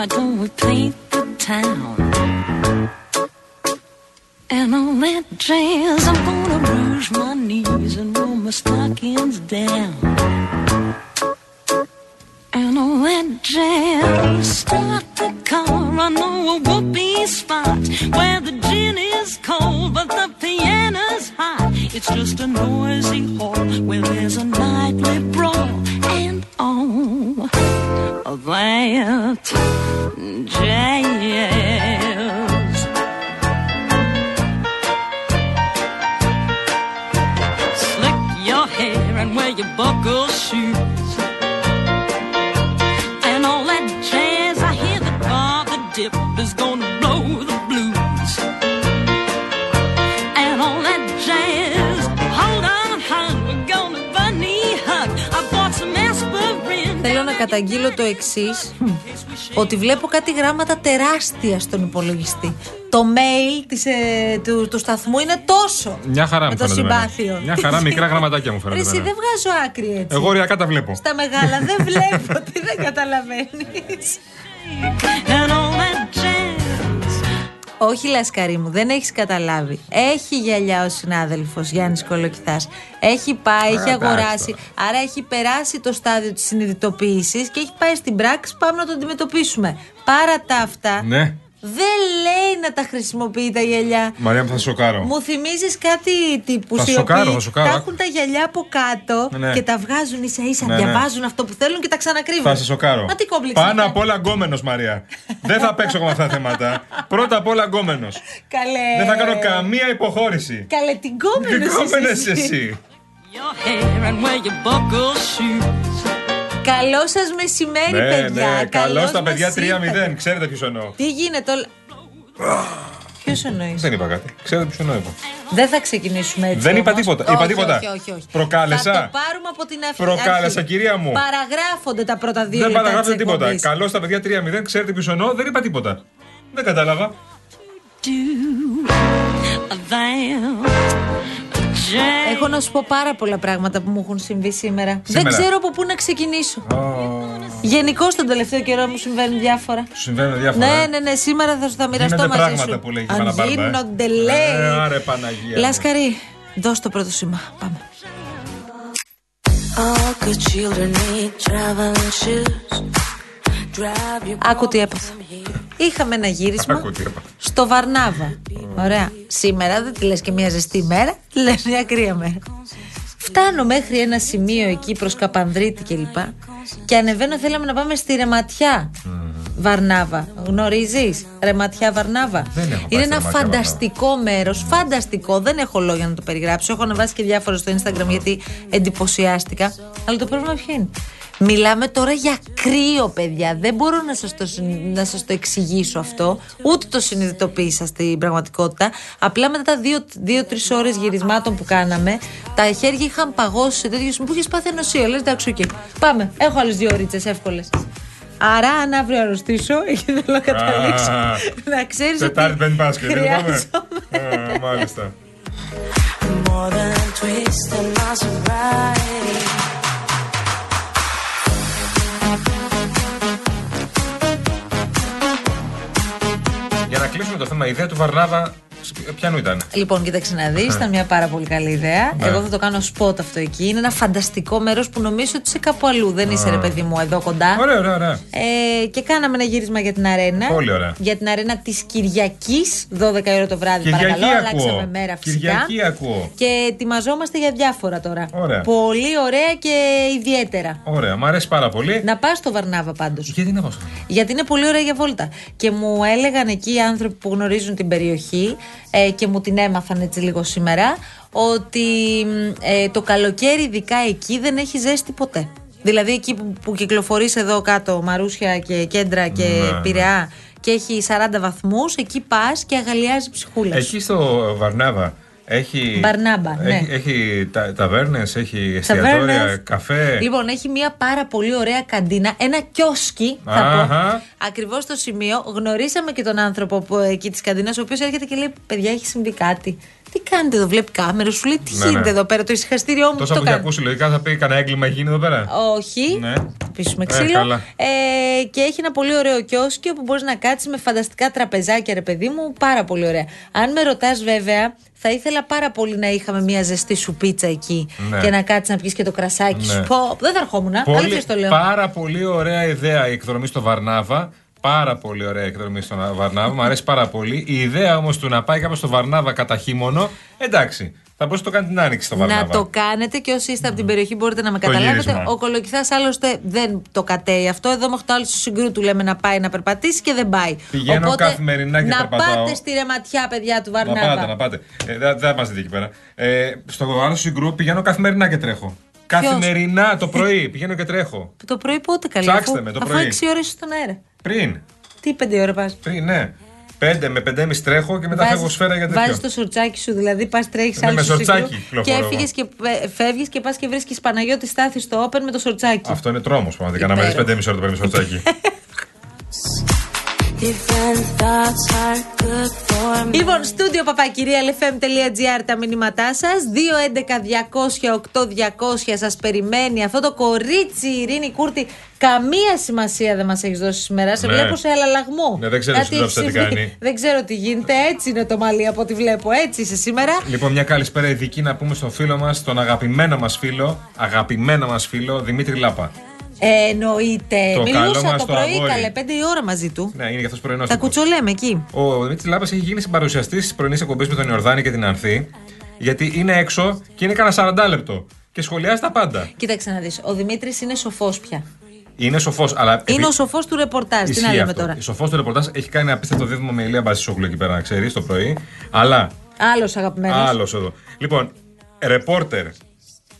why don't we paint the town? And on that jazz, I'm gonna bruise my knees and roll my stockings down. And on that jazz, start the car, I know a whoopee spot where the gin is cold, but the piano's hot. It's just a noisy hall where there's a nightly brawl and all of that καταγγείλω το εξής. ότι βλέπω κάτι γράμματα τεράστια στον υπολογιστή. Το mail της, ε, του, του σταθμού είναι τόσο. Μια χαρά με μου το φαίνεται. εμένα. συμπάθειο. Μια χαρά, μικρά γραμματάκια μου Ρε, φαίνεται. εσύ εμένα. δεν βγάζω άκρη έτσι. Εγώ ωριακά τα βλέπω. Στα μεγάλα δεν βλέπω, τι δεν καταλαβαίνεις. Όχι, Λασκαρί μου, δεν έχεις καταλάβει. Έχει γυαλιά ο συνάδελφος Γιάννης Κολοκυθάς. Έχει πάει, έχει εντάξει αγοράσει. Άρα έχει περάσει το στάδιο της συνειδητοποίησης και έχει πάει στην πράξη. Πάμε να το αντιμετωπίσουμε. Παρά τα αυτά, Ναι. Δεν λέει να τα χρησιμοποιεί τα γυαλιά. Μαρία μου, θα σε σοκάρω. Μου θυμίζεις κάτι τύπου Θα οι σοκάρω, οποίοι θα σοκάρω. τα έχουν τα γυαλιά από κάτω Ναι. και τα βγάζουν ίσα ίσα, Ναι, ναι. διαβάζουν αυτό που θέλουν και τα ξανακρύβουν. Θα σε σοκάρω. Μα τι κόμπλεξ Πάνω είναι απ' όλα γκόμενο, Μαρία. δεν θα παίξω εγώ με αυτά τα θέματα. Πρώτα απ' όλα γκόμενο. Καλέ. Δεν θα κάνω καμία υποχώρηση. Καλέ, την κόμενος Τι γκόμενες εσύ. Καλό σας μεσημέρι, Ναι, παιδιά. ναι, καλώ Καλώς τα παιδιά μας ήρθατε. 3-0. Ξέρετε ποιος εννοώ. Τι γίνεται όλα. Ποιος εννοείς; Δεν είπα κάτι. Ξέρετε ποιος εννοώ. είπα. Δεν θα ξεκινήσουμε έτσι. Δεν είπα όμως. τίποτα. Όχι, Είπα τίποτα. Όχι, όχι, όχι. Προκάλεσα; Θα το πάρουμε από την αρχή. Προκάλεσα, αρχή. κυρία μου. Παραγράφονται τα πρώτα δύο Δεν λεπτά. παραγράφετε της τίποτα. εκπομπής. Καλώ τα παιδιά 3-0. Ξέρετε ποιος εννοώ. Δεν είπα τίποτα. Δεν κατάλαβα. Do that jazz. Έχω να σου πω πάρα πολλά πράγματα που μου έχουν συμβεί σήμερα. Σήμερα. Δεν ξέρω από πού να ξεκινήσω. Γενικώ τον τελευταίο καιρό μου συμβαίνουν διάφορα. Σου συμβαίνουν διάφορα. Ναι, ναι, ναι, σήμερα θα, θα μοιραστώ Γίνονται μαζί πράγματα σου. που λέγει η Αν Παναπάρτα, ε. γίνονται, λέει. Ε, άρε Παναγία μου. Λάσκαρη, δώσ' το πρώτο σήμα. Πάμε. All good children need traveling shoes. Drive your Άκου τι έπαθα. Είχαμε ένα γύρισμα Άκου τι έπαθα. Στο Βαρνάβα. Ωραία. Σήμερα δεν τη λες και μια ζεστή μέρα, τη λες μια κρύα μέρα. Φτάνω μέχρι ένα σημείο εκεί προς Καπανδρίτη κλπ. Και, και ανεβαίνω, θέλαμε να πάμε στη Ρεματιά. Βαρνάβα. Γνωρίζεις; Ρεματιά Βαρνάβα. Δεν έχω πάει Είναι στη ένα Ρεματιά φανταστικό μέρος. Φανταστικό. Δεν έχω λόγια να το περιγράψω. Έχω ανεβάσει και διάφορα στο Instagram γιατί εντυπωσιάστηκα. Αλλά το πρόβλημα ποιο είναι; Μιλάμε τώρα για κρύο, παιδιά. Δεν μπορώ να σας το, συν- να σας το εξηγήσω αυτό. Ούτε το συνειδητοποίησα στην πραγματικότητα. Απλά μετά τα δύο- δύο-τρεις ώρες γυρισμάτων που κάναμε, τα χέρια είχαν παγώσει σε τέτοιο σημείο που είχες πάθει ανοσία. Λες εντάξει, οκ. Πάμε. Έχω άλλες δύο ώρες εύκολες. Άρα, αν αύριο αρρωστήσω, εκεί θέλω να καταλήξω. Α, να ξέρεις ότι. Τετάρτη, Πέμπτη, Παρασκευή. δεν πάμε. χρειάζομαι. Ε, Μάλιστα. Για να κλείσουμε το θέμα, η ιδέα του Βαρνάβα ποιανού ήταν; Λοιπόν, κοίταξε να δεις, ήταν μια πάρα πολύ καλή ιδέα. Ναι. Εγώ θα το κάνω σποτ αυτό εκεί. Είναι ένα φανταστικό μέρος που νομίζω ότι είσαι κάπου αλλού. Δεν είσαι, ρε παιδί μου, εδώ κοντά. Ωραία, ωραία, ωραία. Ε, και κάναμε ένα γύρισμα για την αρένα. Πολύ ωραία. Για την αρένα της Κυριακής, 12 ώρα το βράδυ. Κυριακή παρακαλώ, ακούω. αλλάξαμε μέρα φυσικά. Κυριακή ακούω. Και ετοιμαζόμαστε για διάφορα τώρα. Ωραία. Πολύ ωραία και ιδιαίτερα. Ωραία, μου αρέσει πάρα πολύ. Να πας στο Βαρνάβα πάντως. Γιατί να πάω στο Γιατί είναι πολύ ωραία για βόλτα. Και μου έλεγαν εκεί οι άνθρωποι που γνωρίζουν την περιοχή ε, και μου την έμαθαν έτσι λίγο σήμερα ότι μ, ε, το καλοκαίρι ειδικά εκεί δεν έχει ζέστη ποτέ. Δηλαδή εκεί που, που κυκλοφορείς εδώ κάτω Μαρούσια και Κέντρα και Ναι, Πειραιά και έχει 40 βαθμούς εκεί πας και αγαλιάζει ψυχούλας σου. Εκεί στο Βαρνάβα έχει. Μπαρνάμπα, ναι. Έχει, έχει τα, ταβέρνες, έχει εστιατόρια, Ταβέρνες. καφέ. Λοιπόν, έχει μια πάρα πολύ ωραία καντίνα, ένα κιόσκι, θα Αχα. πω. Ακριβώς στο σημείο. Γνωρίσαμε και τον άνθρωπο που, εκεί της καντίνας, ο οποίος έρχεται και λέει: Παιδιά, έχει συμβεί κάτι. Τι κάνετε εδώ, βλέπει κάμερα, σου λέει τι Ναι, γίνεται ναι. εδώ πέρα, το ησυχαστήριό μου. Τόσα το που έχει κάνω. ακούσει, λογικά θα πει κανένα έγκλημα έχει γίνει εδώ πέρα. Όχι. Ναι. Πίσουμε Ε, ξύλο. καλά. Ε, και έχει ένα πολύ ωραίο κιόσκι όπου μπορείς να κάτσεις με φανταστικά τραπεζάκια, ρε παιδί μου. Πάρα πολύ ωραία. Αν με ρωτάς, βέβαια, θα ήθελα πάρα πολύ να είχαμε μια ζεστή σου πίτσα εκεί Ναι. και να κάτσεις να πιεις και το κρασάκι Ναι. σου. Πω, δεν θα ερχόμουν. Πολύ- Αλήθεια το λέω. Πάρα πολύ ωραία ιδέα η εκδρομή στο Βαρνάβα. Πάρα πολύ ωραία η εκδρομή στο Βαρνάβα. Μου αρέσει πάρα πολύ. Η ιδέα όμως του να πάει κάποιο στο Βαρνάβα κατά χειμώνο, εντάξει. Θα μπορούσε να το κάνει την άνοιξη στο Βαρνάβα. Να το κάνετε και όσοι είστε από την περιοχή μπορείτε να με Το καταλάβετε. γύρισμα. Ο Κολοκυθάς άλλωστε δεν το κατέει αυτό. Εδώ μέχρι το άλλο του συγκρού του λέμε να πάει να περπατήσει και δεν πάει. Πηγαίνω καθημερινά και να περπατάω. πάτε στη ρεματιά, παιδιά του Να Βαρνάβα. πάτε, να πάτε. Ε, δεν δεν θα μας δείτε εκεί πέρα. Ε, στο άλλο συγκρού πηγαίνω καθημερινά και τρέχω. Καθημερινά το πρωί πηγαίνω και τρέχω. Το πρωί πότε καλή. Ψάξτε αφού, με, το αφού πρωί. 6 ώρες στον αέρα. Πριν. Τι 5 ώρα πας; Πριν, ναι. Πέντε με πεντέμιση τρέχω και μετά φεύγω σφαίρα για τέτοιο. Βάζει το σορτσάκι σου, δηλαδή πας τρέχεις Ναι, άλλο με στο σορτσάκι συγκρού κυκλοφορώ Και, έφυγες και φεύγεις και πας και βρίσκεις Παναγιώτη Στάθη στο Open με το σορτσάκι. Αυτό είναι τρόμος πραγματικά να με δει Υπέροχο. πεντέμιση ώρα το πρωί με σορτσάκι. Λοιπόν, στούντιο παπακυρία.fm.gr τα μηνύματά σας. 2.11.200.8.200 σας περιμένει αυτό το κορίτσι η Ειρήνη Κούρτη. Καμία σημασία δεν μας έχεις δώσει σήμερα. Σε Ναι. βλέπω σε αλλαλαγμό. Ναι, δεν ξέρω Κάτι στην τόψα έχει τι συμβεί. κάνει. Δεν ξέρω τι γίνεται. Έτσι είναι το μαλλί από ό,τι βλέπω. Έτσι είσαι σήμερα. λοιπόν, μια καλησπέρα ειδική να πούμε στον φίλο μας, τον αγαπημένο μας φίλο, αγαπημένο μας φίλο Δημήτρη Λάπα. Ε, εννοείται. Το καλό Μιλούσα μας το το πρωί, αγόρι. καλέ, πέντε η ώρα μαζί του. Ναι, είναι για αυτός πρωινός. Τα κουτσολέμε εκεί. Ο Δημήτρης Λάπα έχει γίνει συμπαρουσιαστής της πρωινής εκπομπής με τον Ιορδάνη και την Ανθή. Γιατί είναι έξω και είναι κανένα 40 λεπτό. Και σχολιάζει τα πάντα. Κοίταξε να δεις. Ο Δημήτρης είναι σοφός πια. Είναι σοφός, αλλά. Είναι ο σοφός του ρεπορτάζ. Τι να λέμε τώρα; Η σοφός του ρεπορτάζ έχει κάνει ένα απίστευτο δίδυμο με ηλία Μπασίσογλου εκεί πέρα, να ξέρεις, το πρωί. Αλλά. Άλλος αγαπημένος. Άλλος εδώ. Λοιπόν, ρεπόρτερ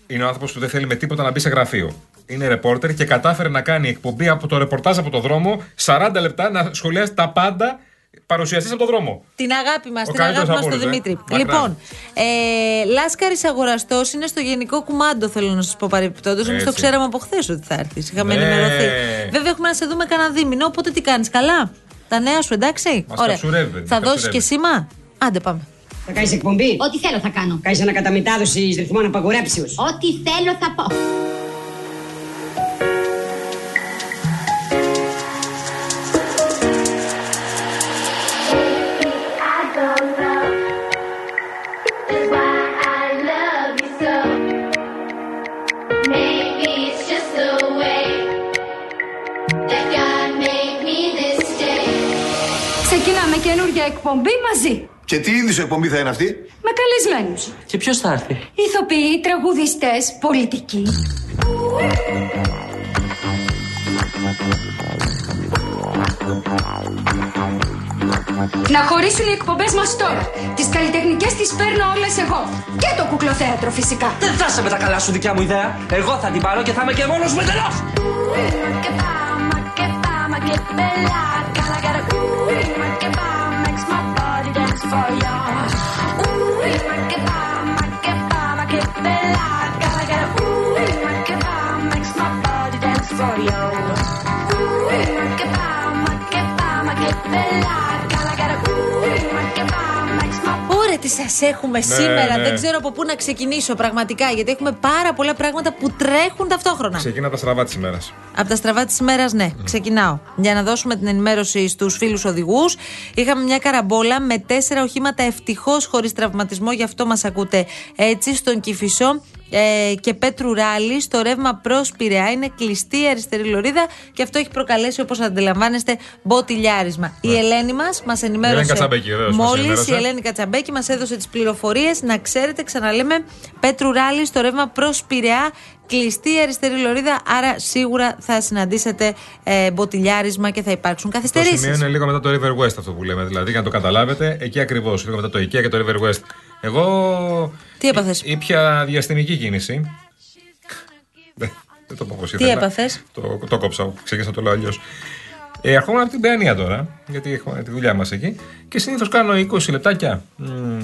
είναι ο άνθρωπος που δεν θέλει με τίποτα να μπει σε γραφείο. Είναι ρεπόρτερ και κατάφερε να κάνει εκπομπή από το ρεπορτάζ από το δρόμο 40 λεπτά να σχολιάζει τα πάντα παρουσιαστής από το δρόμο. Την αγάπη μας, Ο την καλύτερος αγάπη μας από στον όλους, ε. Δημήτρη. Μακράν. Λοιπόν, ε, Λάσκαρης αγοραστός είναι στο γενικό κουμάντο, θέλω να σας πω παρεμπιπτόντως. Εμείς το Έτσι. ξέραμε από χθες ότι θα έρθεις. Είχαμε Ναι. ενημερωθεί. Βέβαια, έχουμε να σε δούμε κανένα δίμηνο, οπότε τι κάνεις, καλά; Τα νέα σου, εντάξει; Μας καψουρεύει, Θα μας δώσεις καψουρεύει. και σήμα; Άντε, πάμε. Θα κάνεις εκπομπή; Ό,τι θέλω θα κάνω. Κάνεις ανακαταμετάδοση ρυθμών απαγορέψεω. Ό,τι θέλω θα πω. Ξεκινάμε καινούργια εκπομπή μαζί. Και τι είδους εκπομπή θα είναι αυτή; Με καλεσμένους. Και ποιος θα έρθει; Ηθοποιοί, τραγουδιστές, πολιτικοί. Να χωρίσουν οι εκπομπές μας τώρα. Τις καλλιτεχνικές τις παίρνω όλες εγώ. Και το κουκλοθέατρο φυσικά. Δεν θα σε με τα καλά σου δικιά μου ιδέα. Εγώ θα την πάρω και θα είμαι και μόνος μου εντελώς. Ma che Ωραία, τι σας έχουμε σήμερα. ναι. Δεν ξέρω από πού να ξεκινήσω πραγματικά, γιατί έχουμε πάρα πολλά πράγματα που τρέχουν ταυτόχρονα. Ξεκινά τα στραβά της ημέρας. Από τα στραβά της ημέρας, ναι, ξεκινάω. Για να δώσουμε την ενημέρωση στους φίλους οδηγούς. Είχαμε μια καραμπόλα με τέσσερα οχήματα ευτυχώς χωρίς τραυματισμό, γι' αυτό μας ακούτε έτσι. Στον Κυφισό ε, και Πέτρου Ράλι, στο ρεύμα προς Πειραιά. Είναι κλειστή η αριστερή λωρίδα και αυτό έχει προκαλέσει, όπως αντιλαμβάνεστε, μποτιλιάρισμα. Η Ελένη μας μας Ελένη ενημέρωσε. Κατσαμπέκη, βεβαίως, μας Μόλις ενημέρωσε. η Ελένη Κατσαμπέκη μας έδωσε τις πληροφορίες. Να ξέρετε, ξαναλέμε, Πέτρου Ράλι στο ρεύμα προς Πειραιά. Κλειστή η αριστερή λωρίδα, άρα σίγουρα θα συναντήσετε ε, μποτιλιάρισμα και θα υπάρξουν Το καθυστερήσεις. σημείο είναι λίγο μετά το River West αυτό που λέμε. Δηλαδή, για να το καταλάβετε, εκεί ακριβώς. Λίγο μετά το IKEA και το River West. Εγώ. Τι έπαθες; ή- Ήπια διαστημική κίνηση. Δεν δεν το πω πώ Τι έπαθες; Το, το κόψα. Ξεκίνησα να το λέω αλλιώς. Ε, ερχόμουν από την Παιανία τώρα, γιατί έχουμε τη δουλειά μας εκεί. Και συνήθως κάνω 20 λεπτάκια. Μμμ,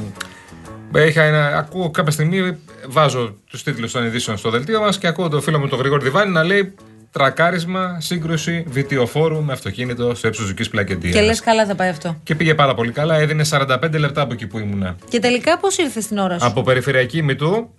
Είχα ένα, ακούω κάποια στιγμή, βάζω τους τίτλους των ειδήσεων στο δελτίο μας και ακούω τον φίλο μου τον Γρηγόρη Διβάνη να λέει τρακάρισμα, σύγκρουση βιτιοφόρου με αυτοκίνητο στο ύψος δική πλακεντίας. Και λες, καλά θα πάει αυτό. Και πήγε πάρα πολύ καλά, έδινε 45 λεπτά από εκεί που ήμουνα. Και τελικά πώς ήρθες στην ώρα σου. Από περιφερειακή μητού,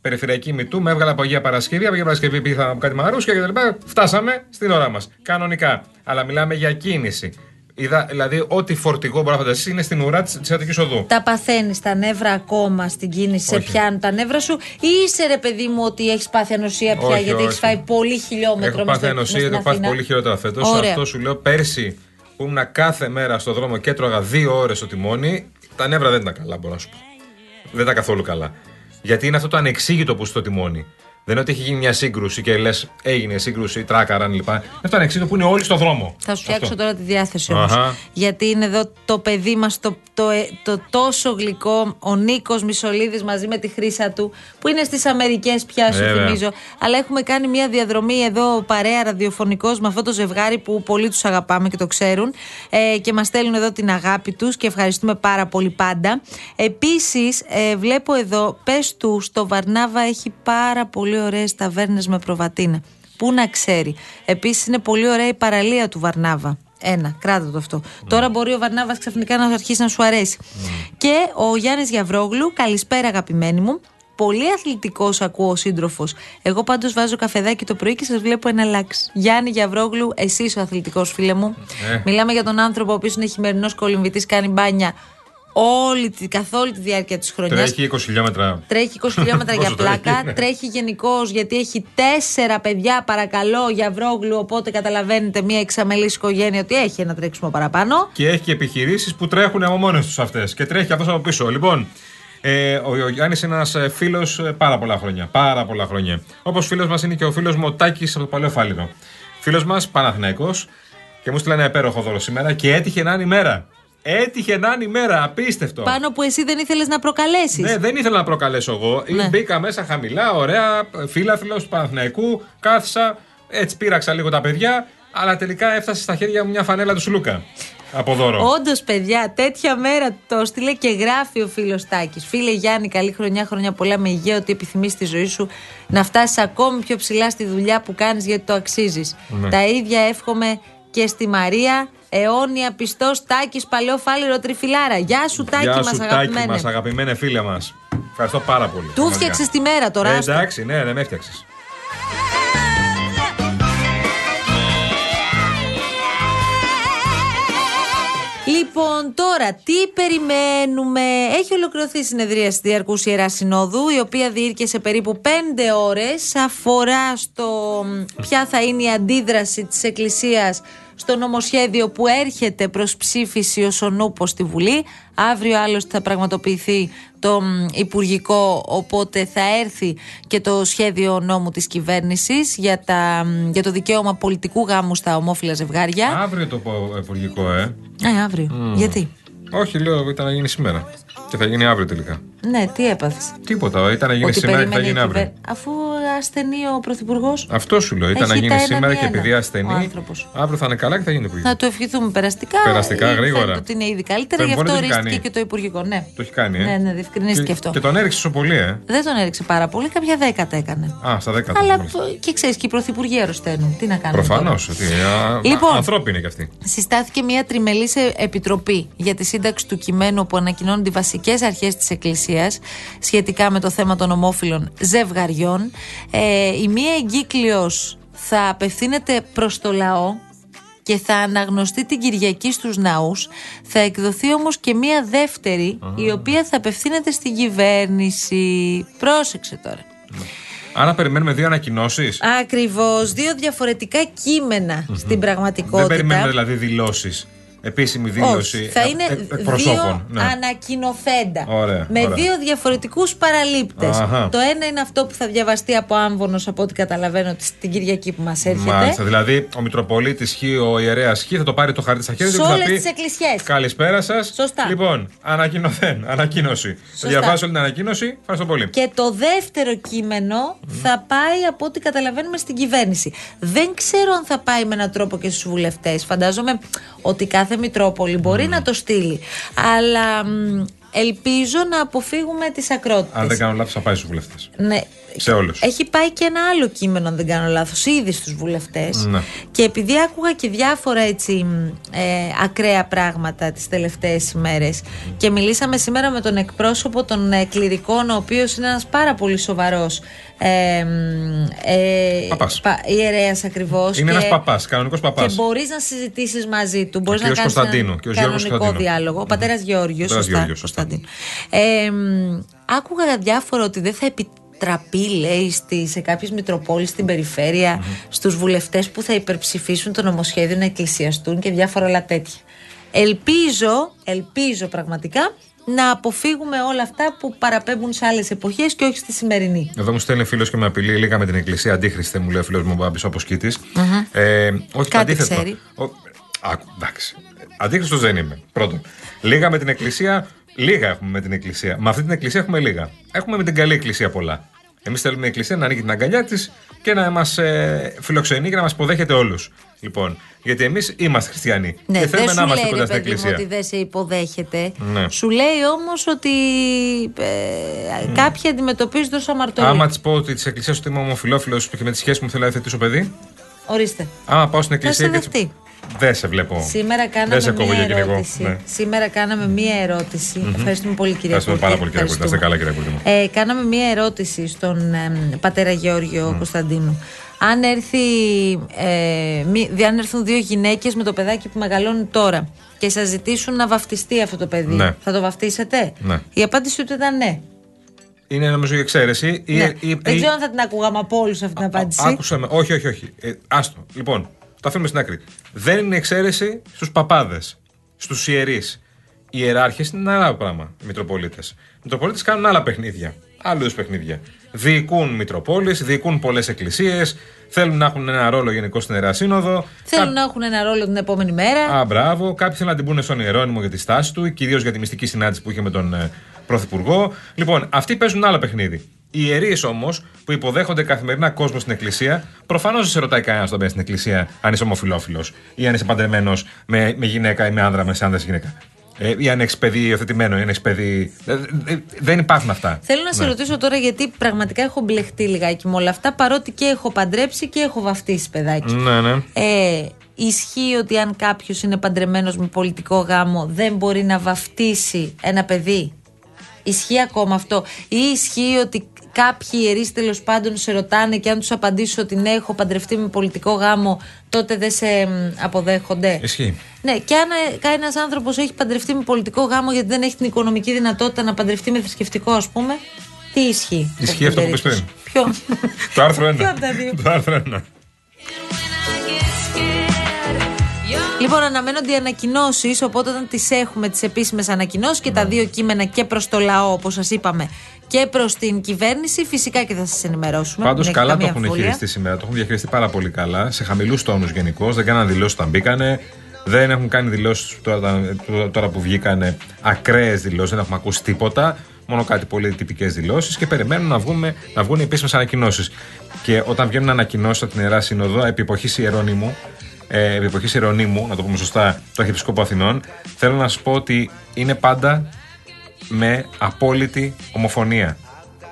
περιφερειακή μητού, με έβγαλε από Αγία Παρασκευή. Από Αγία Παρασκευή πήγα από κάτι μαρούσια και τα λοιπά. Φτάσαμε στην ώρα μας. Κανονικά. Αλλά μιλάμε για κίνηση. Είδα, δηλαδή, ό,τι φορτηγό μπορεί να φανταστείς είναι στην ουρά της Αττικής Οδού. Τα παθαίνεις τα νεύρα ακόμα στην κίνηση, σε Όχι. πιάνουν τα νεύρα σου, ή είσαι ρε παιδί μου ότι έχεις πάθει ανοσία πια Όχι, γιατί όχι. έχει φάει πολύ χιλιόμετρο Έχω μες πάθει στο- ανοσία, μες έχω στην πάθει Αθήνα. πολύ χειρότερα φέτος. Ωραία. Αυτό σου λέω πέρσι που ήμουν κάθε μέρα στο δρόμο και έτρωγα δύο ώρες στο τιμόνι, τα νεύρα δεν ήταν καλά, μπορώ να σου πω. Δεν ήταν καθόλου καλά. Γιατί είναι αυτό το ανεξήγητο που στο τιμόνι. Δεν είναι ότι έχει γίνει μια σύγκρουση και λες έγινε σύγκρουση, τράκαραν λοιπά. Είναι αυτό το ανεξήγητο που είναι όλοι στο δρόμο. Θα σου φτιάξω Αυτό. τώρα τη διάθεση όμως. Αχα. Γιατί είναι εδώ το παιδί μας, το, το, ε, το τόσο γλυκό, ο Νίκος Μισολίδης μαζί με τη χρήσα του, που είναι στις Αμερικές πια, σου Βέβαια. θυμίζω. Αλλά έχουμε κάνει μια διαδρομή εδώ παρέα ραδιοφωνικός με αυτό το ζευγάρι που πολλοί τους αγαπάμε και το ξέρουν. Ε, και μας στέλνουν εδώ την αγάπη τους και ευχαριστούμε πάρα πολύ πάντα. Επίσης, ε, βλέπω εδώ, πες του, στο Βαρνάβα έχει πάρα πολύ ωραίες ταβέρνες με προβατίνα. Πού να ξέρει. Επίσης είναι πολύ ωραία η παραλία του Βαρνάβα. Ένα, κράτα το αυτό. Τώρα μπορεί ο Βαρνάβας ξαφνικά να αρχίσει να σου αρέσει. Και ο Γιάννης Γιαβρόγλου, καλησπέρα αγαπημένοι μου. Πολύ αθλητικός ακούω ο σύντροφος. Εγώ πάντως βάζω καφεδάκι το πρωί και σας βλέπω ένα λάξ. Γιάννη Γιαβρόγλου, εσύ ο αθλητικός φίλε μου. Ε. Μιλάμε για τον άνθρωπο ο οποίος είναι χειμερινός κολυμβητής, κάνει μπάνια όλη, τη- καθ' όλη τη διάρκεια της χρονιάς. Τρέχει 20 χιλιόμετρα. Τρέχει 20 χιλιόμετρα για Πόσο τρέχει, πλάκα. ναι. Τρέχει γενικώς γιατί έχει τέσσερα παιδιά, παρακαλώ, για βρόγλου. Οπότε καταλαβαίνετε μια εξαμελής οικογένεια ότι έχει ένα τρέξιμο παραπάνω. Και έχει και επιχειρήσεις που τρέχουν από μόνες τους αυτές. Και τρέχει και αυτός από πίσω. Λοιπόν, ε, ο, ο Γιάννη είναι ένας φίλος πάρα πολλά χρόνια. Πάρα πολλά χρόνια. Όπως φίλος μας είναι και ο φίλος μου ο Τάκη από το Παλαιό Φάληρο. Φίλος μας, Παναθηναϊκός και μου στείλανε ένα υπέροχο δώρο σήμερα και έτυχε να είναι η μέρα. Έτυχε να είναι η μέρα, απίστευτο. Πάνω που εσύ δεν ήθελες να προκαλέσεις. Ναι, δεν ήθελα να προκαλέσω εγώ. Ναι. Μπήκα μέσα χαμηλά, ωραία, φίλαθλος του Παναθηναϊκού, κάθισα, έτσι πείραξα λίγο τα παιδιά, αλλά τελικά έφτασε στα χέρια μου μια φανέλα του Σλούκα. Από δώρο. Όντως, παιδιά, τέτοια μέρα το στείλε και γράφει ο φίλος Τάκης. Φίλε Γιάννη, καλή χρονιά, χρόνια πολλά με υγεία, ότι επιθυμείς στη ζωή σου να φτάσεις ακόμη πιο ψηλά στη δουλειά που κάνεις γιατί το αξίζεις. Ναι. Τα ίδια εύχομαι και στη Μαρία. Αιώνια πιστός Τάκης, παλαιό φάληρο τριφυλάρα. Γεια σου, Τάκη Γεια μας, σου, Τάκη αγαπημένε. μας, αγαπημένε φίλε μας. Ευχαριστώ πάρα πολύ. Του πραγματικά. φτιάξες τη μέρα τώρα. Ε, άστο. εντάξει, ναι, δεν με έφτιαξες. Λοιπόν, τώρα τι περιμένουμε; Έχει ολοκληρωθεί η συνεδρία στη Διαρκούς Ιεράς Συνόδου, η οποία διήρκεσε περίπου 5 ώρες. Αφορά στο μ, ποια θα είναι η αντίδραση της Εκκλησίας στο νομοσχέδιο που έρχεται προς ψήφιση ως ο νούπος στη Βουλή. Αύριο άλλωστε θα πραγματοποιηθεί το μ, Υπουργικό, οπότε θα έρθει και το σχέδιο νόμου της κυβέρνησης για, τα, μ, για το δικαίωμα πολιτικού γάμου στα ομόφυλα ζευγάρια. Αύριο το πο- υπουργικό, ε. Ε, αύριο. Γιατί; Όχι, λέω, ήταν να γίνει σήμερα. Και θα γίνει αύριο τελικά. Ναι, τι έπαθες; Τίποτα, ήταν να γίνει Ότι σήμερα και θα περίμενε η γίνει αύριο. κυβέρ- Αφού ασθενεί ο Πρωθυπουργός. Αυτό σου λέω, ήταν Έχει να γίνει τα ένα σήμερα μη και ένα επειδή ο ασθενεί. άνθρωπος. Αύριο θα είναι καλά και θα γίνει υπουργικό. Να του ευχηθούμε περαστικά. Περαστικά, Ε, γρήγορα. Φαίνεται ότι είναι ήδη καλύτερα, Το γι' αυτό εμβόλιο τι έχει ορίστηκε κάνει; και το Υπουργικό. Ναι. Το έχει κάνει, ε. Ναι, ναι, διευκρινίστηκε και, αυτό. Και τον έριξε τόσο πολύ, ε. Δεν τον έριξε πάρα πολύ, κάποια δέκατα έκανε. Α, στα 10 Αλλά π- και ξέρεις, και οι πρωθυπουργοί αρρωσταίνουν. Τι να κάνουμε. Προφανώς. τώρα. Λοιπόν. Λοιπόν. Ανθρώπινη κι αυτή. Συστάθηκε μια τριμελής επιτροπή για τη σύνταξη του κειμένου που ανακοινώνει τι βασικές αρχές της Εκκλησίας σχετικά με το θέμα των ομόφυλων ζευγαριών. Ε, η μία εγκύκλιο θα απευθύνεται προς το λαό και θα αναγνωστεί την Κυριακή στους ναούς. Θα εκδοθεί όμως και μία δεύτερη η οποία θα απευθύνεται στην κυβέρνηση. Πρόσεξε τώρα. Άρα περιμένουμε δύο ανακοινώσεις. Ακριβώς, δύο διαφορετικά κείμενα στην πραγματικότητα. Δεν περιμένουμε δηλαδή δηλώσεις. Επίσημη δήλωση όχι, θα ε, είναι ε, δύο εκπροσώπων. Ναι. ανακοινοθέντα. Ωραία, με ωραία. δύο διαφορετικούς παραλήπτες. Αχα. Το ένα είναι αυτό που θα διαβαστεί από άμβονο, από ό,τι καταλαβαίνω, της- την Κυριακή που μας έρχεται. Μάλιστα. Δηλαδή, ο Μητροπολίτης Χ, ο ιερέας Χ, θα το πάρει το χαρτί στα χέρια Σε του και θα όλες πει. τις εκκλησιές. Καλησπέρα σας. Σωστά. Λοιπόν, ανακοινωθέν, ανακοίνωση. Θα διαβάσω όλη την ανακοίνωση. Ευχαριστώ πολύ. Και το δεύτερο κείμενο θα πάει από ό,τι καταλαβαίνουμε στην κυβέρνηση. Δεν ξέρω αν θα πάει με έναν τρόπο και στους βουλευτές. Φαντάζομαι ότι κάθε Μητρόπολη μπορεί να το στείλει. Αλλά μ, ελπίζω να αποφύγουμε τις ακρότητε. Αν δεν κάνω λάθος, θα πάει στους βουλευτές. Ναι, Σε όλους. Έχει πάει και ένα άλλο κείμενο, αν δεν κάνω λάθος, ήδη στους βουλευτές. Ναι. Και επειδή άκουγα και διάφορα έτσι ε, ακραία πράγματα τις τελευταίες ημέρες και μιλήσαμε σήμερα με τον εκπρόσωπο των ε, κληρικών, ο οποίος είναι ένας πάρα πολύ σοβαρός. Ε, μ, ε, Παπάς. Ιερέας ακριβώς. Είναι ένας παπάς, κανονικός παπάς. Και μπορείς να συζητήσεις μαζί του. Μπορείς να κύριος κάνεις Κωνσταντίνου, και ο Γιώργος κανονικό Κωνσταντίνου. διάλογο. Ο πατέρας Γεώργιο. Πατέρας Σωστά. Γεώργιος, σωστά. Κωνσταντίνου. Ε, μ, άκουγα διάφορα ότι δεν θα επιτραπεί, λέει, στη, σε κάποιες Μητροπόλεις στην περιφέρεια, στους βουλευτές που θα υπερψηφίσουν το νομοσχέδιο να εκκλησιαστούν και διάφορα άλλα τέτοια. Ελπίζω, ελπίζω πραγματικά να αποφύγουμε όλα αυτά που παραπέμπουν σε άλλες εποχές και όχι στη σημερινή. Εδώ μου στέλνει φίλος και με απειλεί λίγα με την εκκλησία. Αντίχρηστε, μου λέει ο φίλος μου ο Μπάμπης, όπως κοίτη. Ε, όχι το Κάτι αντίθετο. ξέρει. Ο, άκου, εντάξει. Αντίχρηστος δεν είμαι. Πρώτον. Λίγα με την εκκλησία, λίγα έχουμε με την εκκλησία. Με αυτή την εκκλησία έχουμε λίγα. Έχουμε με την καλή εκκλησία πολλά. Εμείς θέλουμε η εκκλησία να ανοίγει την αγκαλιά της και να μας ε, φιλοξενεί και να μας υποδέχεται όλους. Λοιπόν, γιατί εμείς είμαστε χριστιανοί. Ναι, και δεν θέλουμε σου να είμαστε λέει κοντά ρε στην παιδί μου εκκλησία. ότι δεν σε υποδέχεται. Ναι. Σου λέει όμως ότι ε, κάποιοι αντιμετωπίζονται ως αμαρτωλοί. Άμα της πω ότι της εκκλησίας ότι είμαι ομοφυλόφιλος και με τη σχέση μου θέλω να υιοθετήσω παιδί. Ορίστε. Άμα πάω στην εκκλησία σε και. δεχτεί. Δεν σε βλέπω. Σήμερα Δεν κάναμε σε κόβω μία για κυνηγό. ερώτηση. Ναι. Σήμερα κάναμε μία ερώτηση. Ευχαριστούμε πολύ κύριε Ευχαριστούμε Κούρτη. πάρα πολύ, κύριε Κούρτη. Να είστε καλά, κύριε Κούρτη μου. Ε, κάναμε μία ερώτηση στον ε, πατέρα Γεώργιο Κωνσταντίνου. Αν, έρθει, ε, μη, δι- αν έρθουν δύο γυναίκες με το παιδάκι που μεγαλώνει τώρα και σας ζητήσουν να βαφτιστεί αυτό το παιδί, Ναι. θα το βαφτίσετε; Ναι. Η απάντηση του ήταν ναι. Είναι νομίζω η εξαίρεση. Ή, ναι. ή- Δεν ή- ξέρω αν θα την ακούγαμε από όλους αυτή την απάντηση. Άκουσα με. Όχι, όχι, όχι. Ε, άστο. Λοιπόν, το αφήνουμε στην άκρη. Δεν είναι εξαίρεση στους παπάδες, στους ιερείς. Οι ιεράρχες είναι ένα άλλο πράγμα. Οι Μητροπολίτες. Οι Μητροπολίτες κάνουν άλλα παιχνίδια. Άλλου είδους παιχνίδια. Διοικούν Μητροπόλεις, διοικούν πολλές εκκλησίες, θέλουν να έχουν ένα ρόλο γενικό στην Ιερά Σύνοδο. Θέλουν να έχουν ένα ρόλο την επόμενη μέρα. Α, μπράβο. Κάποιοι θέλουν να την πούνε στον Ιερόνιμο για τη στάση του, κυρίως για τη μυστική συνάντηση που είχε με τον ε, Πρωθυπουργό. Λοιπόν, αυτοί παίζουν άλλο παιχνίδι. Οι ιερείς όμως, που υποδέχονται καθημερινά κόσμο στην εκκλησία, προφανώς δεν σε ρωτάει κανένας όταν μπαίνει στην εκκλησία αν είσαι ομοφυλόφιλος ή αν είσαι παντρεμένος με, με γυναίκα ή με άνδρα, με σε άνδρα ή γυναίκα. Ε, ή αν έχεις παιδί υιοθετημένο, ή αν έχεις παιδί. Ε, ε, δεν υπάρχουν αυτά. Θέλω να σε Ναι. ρωτήσω τώρα γιατί πραγματικά έχω μπλεχτεί λιγάκι με όλα αυτά παρότι και έχω παντρέψει και έχω βαφτίσει παιδάκι. Ναι, ναι. Ε, ισχύει ότι αν κάποιος είναι παντρεμένος με πολιτικό γάμο δεν μπορεί να βαφτίσει ένα παιδί; Ισχύει ακόμα αυτό; Ή ισχύει ότι κάποιοι ιερείς τέλος πάντων σε ρωτάνε και αν τους απαντήσω ότι ναι έχω παντρευτεί με πολιτικό γάμο τότε δεν σε μ, αποδέχονται. Ισχύει. Ναι, και αν ένα άνθρωπος έχει παντρευτεί με πολιτικό γάμο γιατί δεν έχει την οικονομική δυνατότητα να παντρευτεί με θρησκευτικό, ας πούμε, τι ισχύει; σε Ισχύει αυτή την αυτό που είπες περίπτωση; Ποιο; Το άρθρο 1. Ποιο από τα δύο; Το άρθρο 1. Λοιπόν, αναμένονται οι ανακοινώσεις, οπότε όταν τις έχουμε, τις επίσημες ανακοινώσεις και Ναι. τα δύο κείμενα και προς το λαό, όπως σας είπαμε, και προς την κυβέρνηση, φυσικά και θα σας ενημερώσουμε. Πάντως Δεν έχει καλά το καμία έχουν αμφιβολία. χειριστεί σήμερα. Το έχουν διαχειριστεί πάρα πολύ καλά. Σε χαμηλούς τόνους γενικώς. Δεν κάναν δηλώσεις όταν μπήκανε. Δεν έχουν κάνει δηλώσεις τώρα, τώρα που βγήκανε ακραίες δηλώσεις. Δεν έχουμε ακούσει τίποτα. Μόνο κάτι πολύ τυπικές δηλώσεις και περιμένουν να, βγούμε, να βγουν οι επίσημες ανακοινώσεις. Και όταν βγαίνουν ανακοινώσεις από την Ιερά Σύνοδο, επί εποχής Ιερώνυμου, ε, επί εποχής Ιερονίμου, να το πούμε σωστά, το Αρχιεπισκόπο Αθηνών, θέλω να σας πω ότι είναι πάντα με απόλυτη ομοφωνία.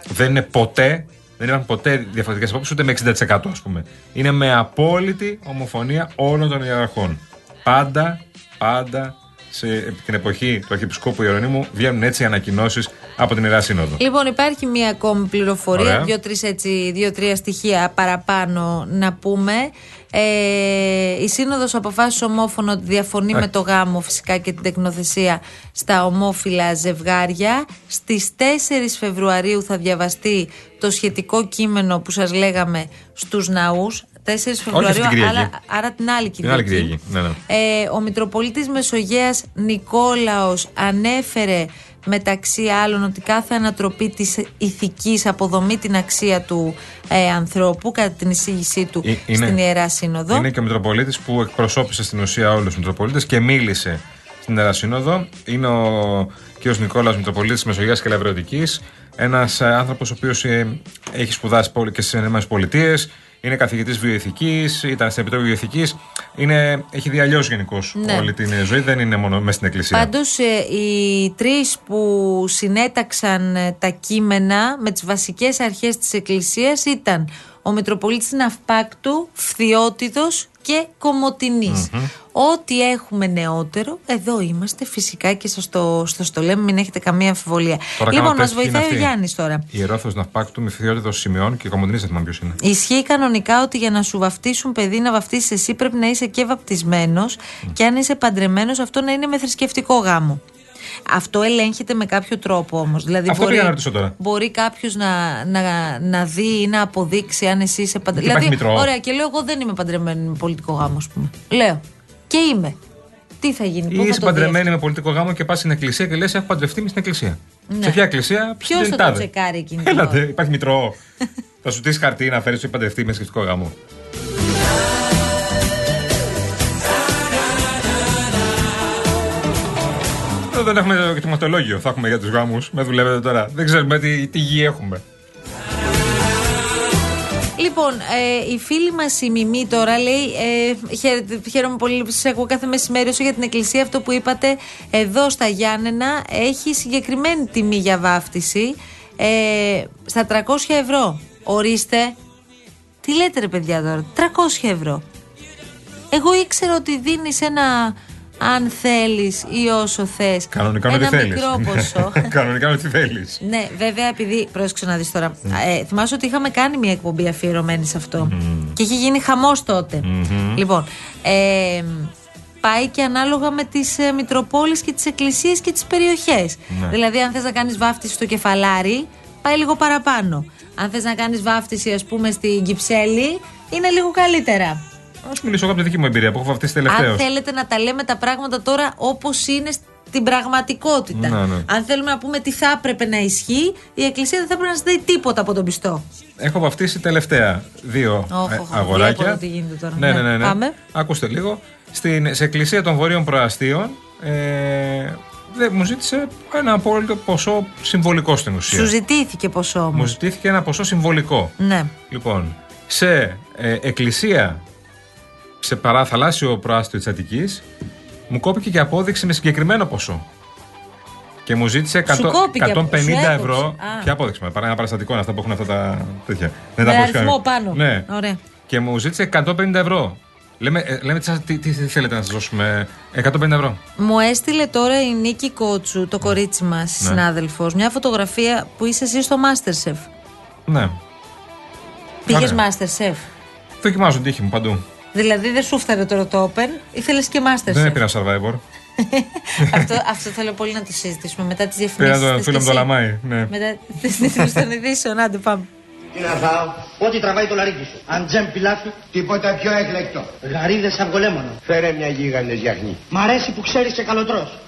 Δεν είναι ποτέ, δεν υπάρχουν ποτέ διαφορετικές απόψεις ούτε με 60% ας πούμε. Είναι με απόλυτη ομοφωνία όλων των ιεραρχών. Πάντα, πάντα σε την εποχή του Αρχιεπισκόπου Ιερονίμου βγαίνουν έτσι ανακοινώσεις από την Ιερά Σύνοδο. Λοιπόν, υπάρχει μία ακόμη πληροφορία, Ωραία. δύο-τρεις έτσι, δύο-τρία στοιχεία παραπάνω να πούμε. Ε, η Σύνοδος αποφάσισε ομόφωνο ότι διαφωνεί με το γάμο φυσικά και την τεκνοθεσία στα ομόφυλα ζευγάρια. Στις 4 Φεβρουαρίου θα διαβαστεί το σχετικό κείμενο που σας λέγαμε στους ναούς. 4 Φεβρουαρίου, αυτή την Κυριακή. άρα, άρα την άλλη Την άλλη Κυριακή. Κυριακή. Ναι, ναι. Ε, ο Μητροπολίτης Μεσογείας Νικόλαος ανέφερε μεταξύ άλλων ότι κάθε ανατροπή της ηθικής αποδομεί την αξία του ε, ανθρώπου κατά την εισήγησή του Ε, είναι- στην Ιερά Σύνοδο. Είναι και ο Μητροπολίτης που εκπροσώπησε στην ουσία όλους τους Μητροπολίτες και μίλησε στην Ιερά Σύνοδο. Είναι ο κ. Νικόλαο Μητροπολίτης Μεσογείας και Λευρωτική. Ένας άνθρωπος ο οποίος έχει σπουδάσει πολύ και στις ΗΠΑ. Είναι καθηγητής βιοειθικής, ήταν στην Επιτροπή Βιοειθικής. Είναι, έχει δει αλλιώ γενικώς Ναι. όλη την ζωή, δεν είναι μόνο μέσα στην εκκλησία. Πάντως ε, οι τρεις που συνέταξαν ε, τα κείμενα με τις βασικές αρχές της Εκκλησίας ήταν ο Μητροπολίτης Ναυπάκτου, Φθιώτιδος και κομωτινης Ό,τι έχουμε νεότερο, εδώ είμαστε φυσικά και σας το, σας το λέμε, μην έχετε καμία αμφιβολία. Τώρα λοιπόν, κάμα μας πες ποιοι είναι βοηθάει ο αυτοί. Γιάννης τώρα. Ιερόθος Ναυπάκτου με φιδιότητο Σιμεών και κομμωτινής δεν θυμάμαι ποιος είναι. Ισχύει κανονικά ότι για να σου βαφτίσουν παιδί να βαφτίσεις εσύ πρέπει να είσαι και βαπτισμένος και αν είσαι παντρεμένος αυτό να είναι με θρησκευτικό γάμο. Αυτό ελέγχεται με κάποιο τρόπο όμως. Δηλαδή Αυτό πήγα να ρωτήσω τώρα. μπορεί κάποιος να, να, να δει ή να αποδείξει αν εσύ είσαι παντρεμένο. Υπάρχει Δηλαδή, μητρό. ωραία, και λέω εγώ δεν είμαι παντρεμένη με πολιτικό γάμο, ας πούμε. Λέω. Και είμαι. Τι θα γίνει, πού Ή θα είσαι το δεις; παντρεμένη με πολιτικό γάμο και πας στην εκκλησία και λες: Έχω παντρευτεί μες στην εκκλησία. Ναι. Σε ποια εκκλησία, Ποιος στην θα το τάδε. τσεκάρει εκείνη την Έλατε, ώρα; υπάρχει μητρό. θα σου στήσει χαρτί να φέρεις ότι έχει παντρευτεί μες σχετικό γάμο. Εδώ δεν έχουμε και το μαθολόγιο. Θα έχουμε για τους γάμους. Με δουλεύετε τώρα. Δεν ξέρουμε τι, τι γη έχουμε. Λοιπόν, ε, η φίλη μας η Μιμή τώρα λέει: ε, χαίρετε, Χαίρομαι πολύ που σας ακούω κάθε μεσημέρι όσο για την εκκλησία. Αυτό που είπατε εδώ στα Γιάννενα έχει συγκεκριμένη τιμή για βάφτιση. Ε, στα 300 ευρώ. Ορίστε. Τι λέτε ρε παιδιά τώρα, 300 ευρώ. Εγώ ήξερα ότι δίνεις ένα αν θέλεις ή όσο θες Κανονικά με ένα τι θέλεις. μικρό ποσό Κανονικά με τι θέλεις. ναι, βέβαια, επειδή. Πρόσεξε να δεις τώρα. Ε, θυμάσαι ότι είχαμε κάνει μια εκπομπή αφιερωμένη σε αυτό. Και είχε γίνει χαμός τότε. Λοιπόν. Ε, πάει και ανάλογα με τις ε, Μητροπόλεις και τις εκκλησίες και τις περιοχές. Ναι. Δηλαδή, αν θες να κάνεις βάφτιση στο κεφαλάρι, πάει λίγο παραπάνω. Αν θες να κάνεις βάφτιση, ας πούμε, στην Κυψέλη, είναι λίγο καλύτερα. Α μιλήσω εγώ από τη δική μου εμπειρία που έχω βαφτίσει τελευταίο. Αν θέλετε να τα λέμε τα πράγματα τώρα όπως είναι στην πραγματικότητα. Ναι, ναι. Αν θέλουμε να πούμε τι θα έπρεπε να ισχύει, η Εκκλησία δεν θα έπρεπε να ζητάει τίποτα από τον πιστό. Έχω βαφτίσει τελευταία δύο Όχ, ε, όχ, αγοράκια. βλέπω τι γίνεται τώρα. Ναι, Ναι, ναι, ναι. ναι. πάμε. Ακούστε λίγο. Στην, σε εκκλησία των Βορείων Προαστίων ε, δεν, μου ζήτησε ένα απόλυτο ποσό συμβολικό στην ουσία. Σου ζητήθηκε ποσό όμως. Μου ζητήθηκε ένα ποσό συμβολικό. Ναι. Λοιπόν, σε ε, εκκλησία σε παραθαλάσσιο προάστιο της Αττικής μου κόπηκε και απόδειξη με συγκεκριμένο ποσό. Και μου ζήτησε 100, Σου κόπηκε, 150 σου έκοψε. ευρώ. Α. Ποια απόδειξη, με παρά ένα παραστατικό είναι αυτά που έχουν αυτά τα τέτοια. Με Δεν τα μπορείς αριθμό κανένα. πάνω. Ναι. Ωραία. Και μου ζήτησε 150 ευρώ. Λέμε, ε, λέμε τι, τι, τι θέλετε να σας δώσουμε. 150 ευρώ. Μου έστειλε τώρα η Νίκη Κότσου, το κορίτσι μας, Ναι. συνάδελφος, μια φωτογραφία που είσαι εσύ στο Masterchef. Ναι. Πήγες Ωραία. Masterchef; Δοκιμάζω την τύχη μου παντού. Δηλαδή δεν σου φτάρε τώρα το Open, ήθελες και Masterchef. Δεν έπειρα survivor. αυτό, αυτό θέλω πολύ να το συζητήσουμε μετά τις Πήρα διαφημίσεις. τον φίλο μου το λαμάι. Ναι. Μετά τι διαφημίσει των ειδήσεων. Άντε, πάμε. Τι να φάω, ό,τι τραβάει το λαρίκι σου. Αντζέμ πιλάφι, Τίποτα πιο έκλεκτο. γαρίδες αυγολέμονο. Φέρε μια γίγαντες γιαχνή. Μ' αρέσει που ξέρεις και καλοτρός.